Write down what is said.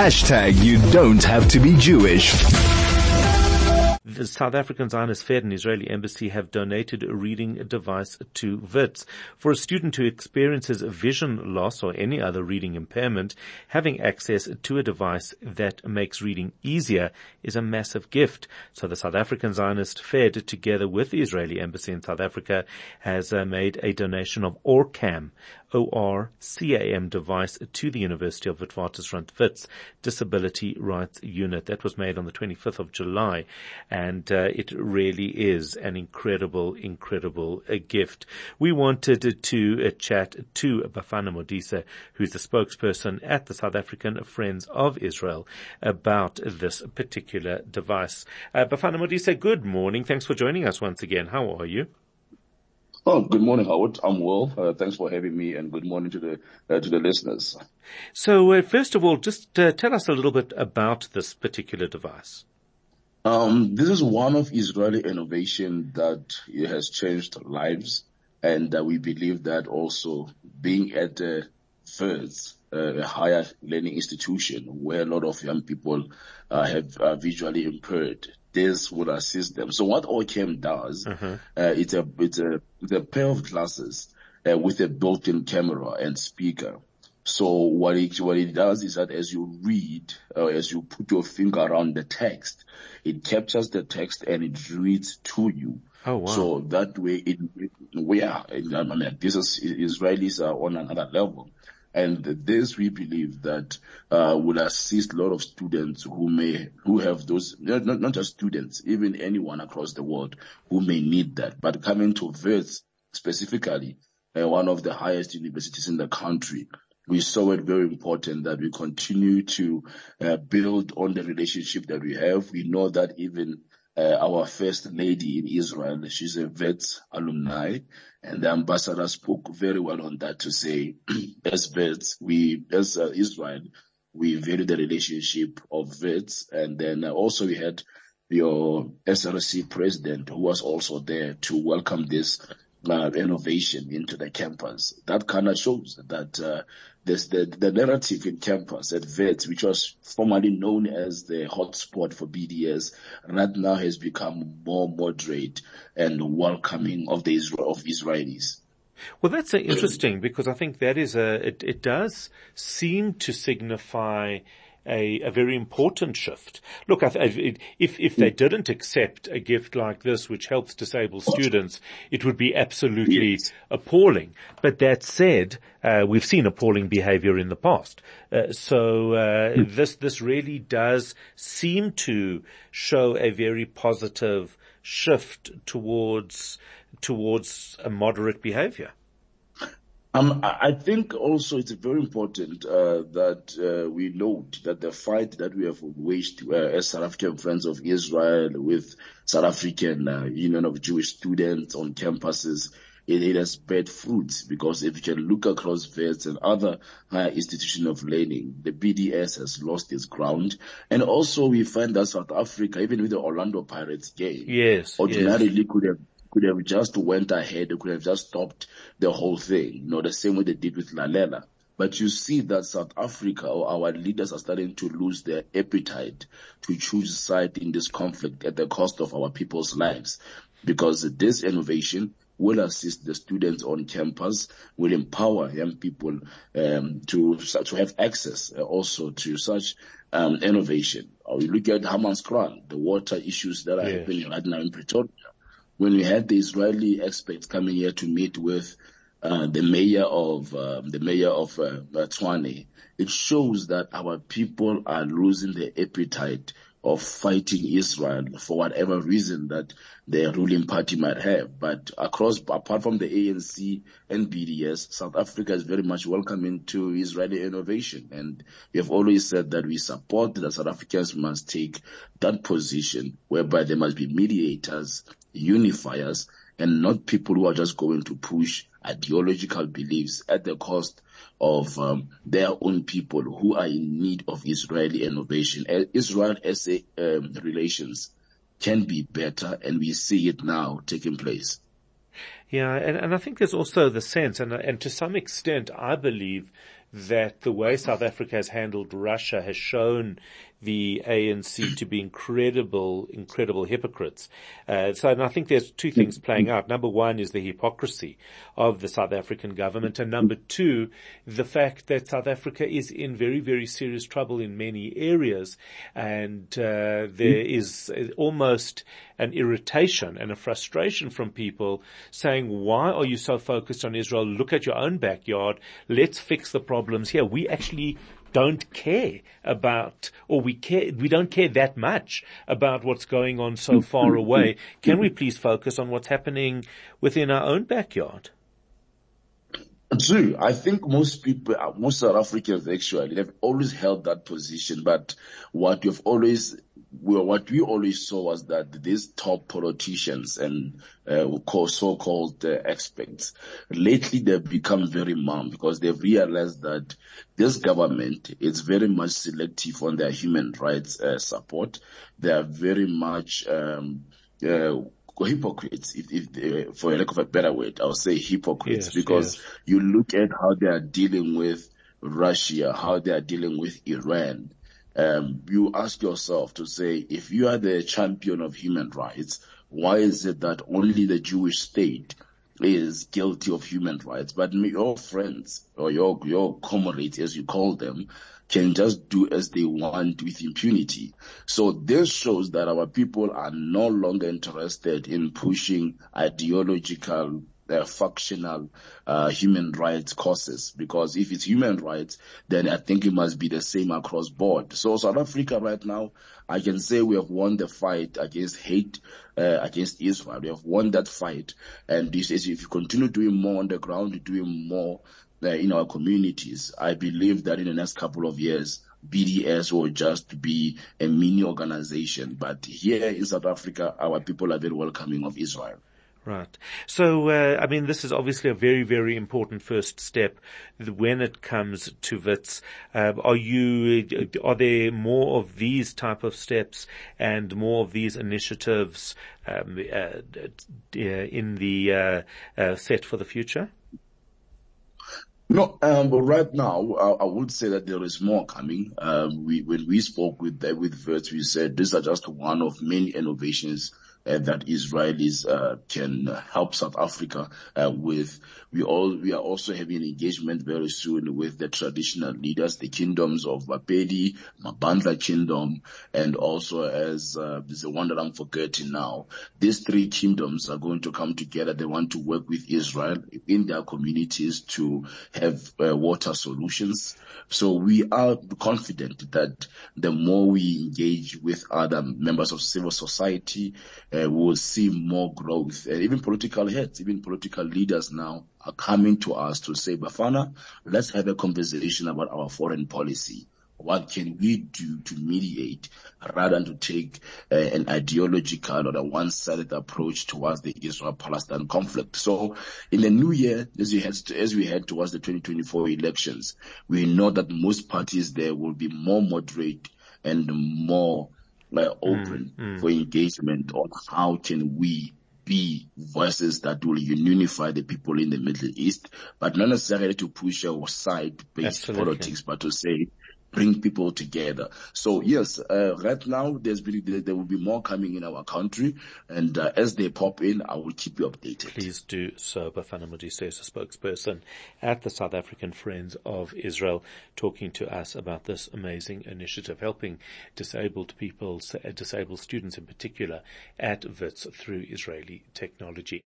Hashtag you don't have to be Jewish. The South African Zionist Fed and Israeli Embassy have donated a reading device to WITS. For a student who experiences vision loss or any other reading impairment, having access to a device that makes reading easier is a massive gift. So the South African Zionist Fed, together with the Israeli Embassy in South Africa, has uh, made a donation of ORCAM, ORCAM device to the University of Witwatersrand Wits Disability Rights Unit. That was made on the 25th of July and uh, it really is an incredible, incredible uh, gift. We wanted to uh, chat to Bafana Modise, who's the spokesperson at the South African Friends of Israel about this particular device. Uh, Bafana Modise, good morning. Thanks for joining us once again. How are you? Oh, good morning, Howard. I'm well. Uh, thanks for having me, and good morning to the uh, to the listeners. So, uh, first of all, just uh, tell us a little bit about this particular device. Um, this is one of Israeli innovation that has changed lives, and we believe that also being at the first a higher learning institution where a lot of young people uh, have uh, visually impaired this would assist them. So what ORCAM does, uh-huh. uh, it's a, it's a, it's a pair of glasses uh, with a built-in camera and speaker. So what it, what it does is that as you read, uh, as you put your finger around the text, it captures the text and it reads to you. Oh wow! So that way, it, it we are. I mean, this is Israelis are on another level. And this we believe that uh, will assist a lot of students who may, who have those, not, not just students, even anyone across the world who may need that. But coming to Wits specifically, uh, one of the highest universities in the country, we saw it very important that we continue to uh, build on the relationship that we have. We know that even uh, our first lady in Israel. She's a Wits alumni and the ambassador spoke very well on that to say, as Wits, we, as uh, Israel, we value the relationship of Wits. And then uh, also we had your SRC president who was also there to welcome this uh, innovation into the campus. That kind of shows that uh, this, the, the narrative in campus at Wits, which was formerly known as the hotspot for BDS, right now has become more moderate and welcoming of the Israel, of Israelis. Well, that's interesting because I think that is a, it, it does seem to signify a, a very important shift. Look, if, if they didn't accept a gift like this, which helps disabled students, it would be absolutely yes. appalling. But that said, uh, we've seen appalling behavior in the past. Uh, so, uh, hmm. this, this really does seem to show a very positive shift towards, towards a moderate behavior. Um, I think also it's very important uh, that uh, we note that the fight that we have waged uh, as South African Friends of Israel with South African uh, Union of Jewish Students on campuses, it, it, has bear fruits because if you can look across Wits and other higher institutions of learning, the BDS has lost its ground. And also we find that South Africa, even with the Orlando Pirates game, yes, ordinarily yes. could have could have just went ahead. They could have just stopped the whole thing, you know, the same way they did with Lalela. But you see that South Africa or our leaders are starting to lose their appetite to choose side in this conflict at the cost of our people's lives. Because this innovation will assist the students on campus, will empower young people um, to to have access uh, also to such um, innovation. Or we look at Hammanskraal, the water issues that are yes. happening right now in Pretoria when we had the Israeli experts coming here to meet with uh, the mayor of um, the mayor of uh, Tshwane, it shows that our people are losing their appetite of fighting Israel for whatever reason that the ruling party might have. But across, apart from the ANC and BDS, South Africa is very much welcoming to Israeli innovation. And we have always said that we support that South Africans must take that position whereby there must be mediators, unifiers, and not people who are just going to push ideological beliefs at the cost of um, their own people who are in need of Israeli innovation. Israel SA um, relations can be better and we see it now taking place. Yeah, and, and I think there's also the sense, and, and to some extent, I believe that the way South Africa has handled Russia has shown the ANC to be incredible, incredible hypocrites. Uh, so, and I think there's two things playing out. Number one is the hypocrisy of the South African government, and number two, the fact that South Africa is in very, very serious trouble in many areas, and uh, there is almost an irritation and a frustration from people saying, "Why are you so focused on Israel? Look at your own backyard. Let's fix the problems here." We actually don't care about, or we care, we don't care that much about what's going on so mm-hmm. far mm-hmm. away. Can we mm-hmm. please focus on what's happening within our own backyard? True. I think most people, uh, most South Africans actually, have always held that position. But what you've always well, what we always saw was that these top politicians and uh, so-called uh, experts, lately they've become very mum because they've realized that this government is very much selective on their human rights uh, support. They are very much um, uh, hypocrites, if, if uh, for lack of a better word, I'll say hypocrites yes, because yes. you look at how they are dealing with Russia, how they are dealing with Iran um, you ask yourself to say, if you are the champion of human rights, why is it that only the Jewish state is guilty of human rights, but your friends or your your comrades, as you call them, can just do as they want with impunity. So this shows that our people are no longer interested in pushing ideological uh, functional uh, human rights causes because if it's human rights, then I think it must be the same across board. So South Africa right now, I can say we have won the fight against hate uh, against Israel. We have won that fight, and this is if you continue doing more on the ground, doing more uh, in our communities, I believe that in the next couple of years. BDS will just be a mini organization. But here in South Africa, our people are very welcoming of Israel. Right. So, uh, I mean, this is obviously a very, very important first step when it comes to Wits. Uh, are you, are there more of these type of steps and more of these initiatives um, uh, in the uh, uh, set for the future? No, um, but right now, I, I, would say that there is more coming. Um, we, when we spoke with, with Wits, we said these are just one of many innovations uh, that Israelis uh, can help South Africa uh, with. We all we are also having engagement very soon with the traditional leaders, the kingdoms of Bapedi, Mabandla Kingdom, and also as uh, the one that I'm forgetting now. These three kingdoms are going to come together. They want to work with Israel in their communities to have uh, water solutions. So we are confident that the more we engage with other members of civil society, uh, we will see more growth. And even political heads, even political leaders now are coming to us to say, Bafana, let's have a conversation about our foreign policy. What can we do to mediate rather than to take uh, an ideological or a one-sided approach towards the Israel-Palestine conflict? So in the new year, as we head, as we head towards the 2024 elections, we know that most parties there will be more moderate and more like open mm, mm. for engagement on how can we be voices that will unify the people in the Middle East, but not necessarily to push our side-based politics, but to say bring people together. So yes, uh, right now there's been, there will be more coming in our country, and uh, as they pop in, I will keep you updated. Please do so. Bafana Modise is a spokesperson at the South African Friends of Israel, talking to us about this amazing initiative, helping disabled people, disabled students in particular, at WITS through Israeli technology.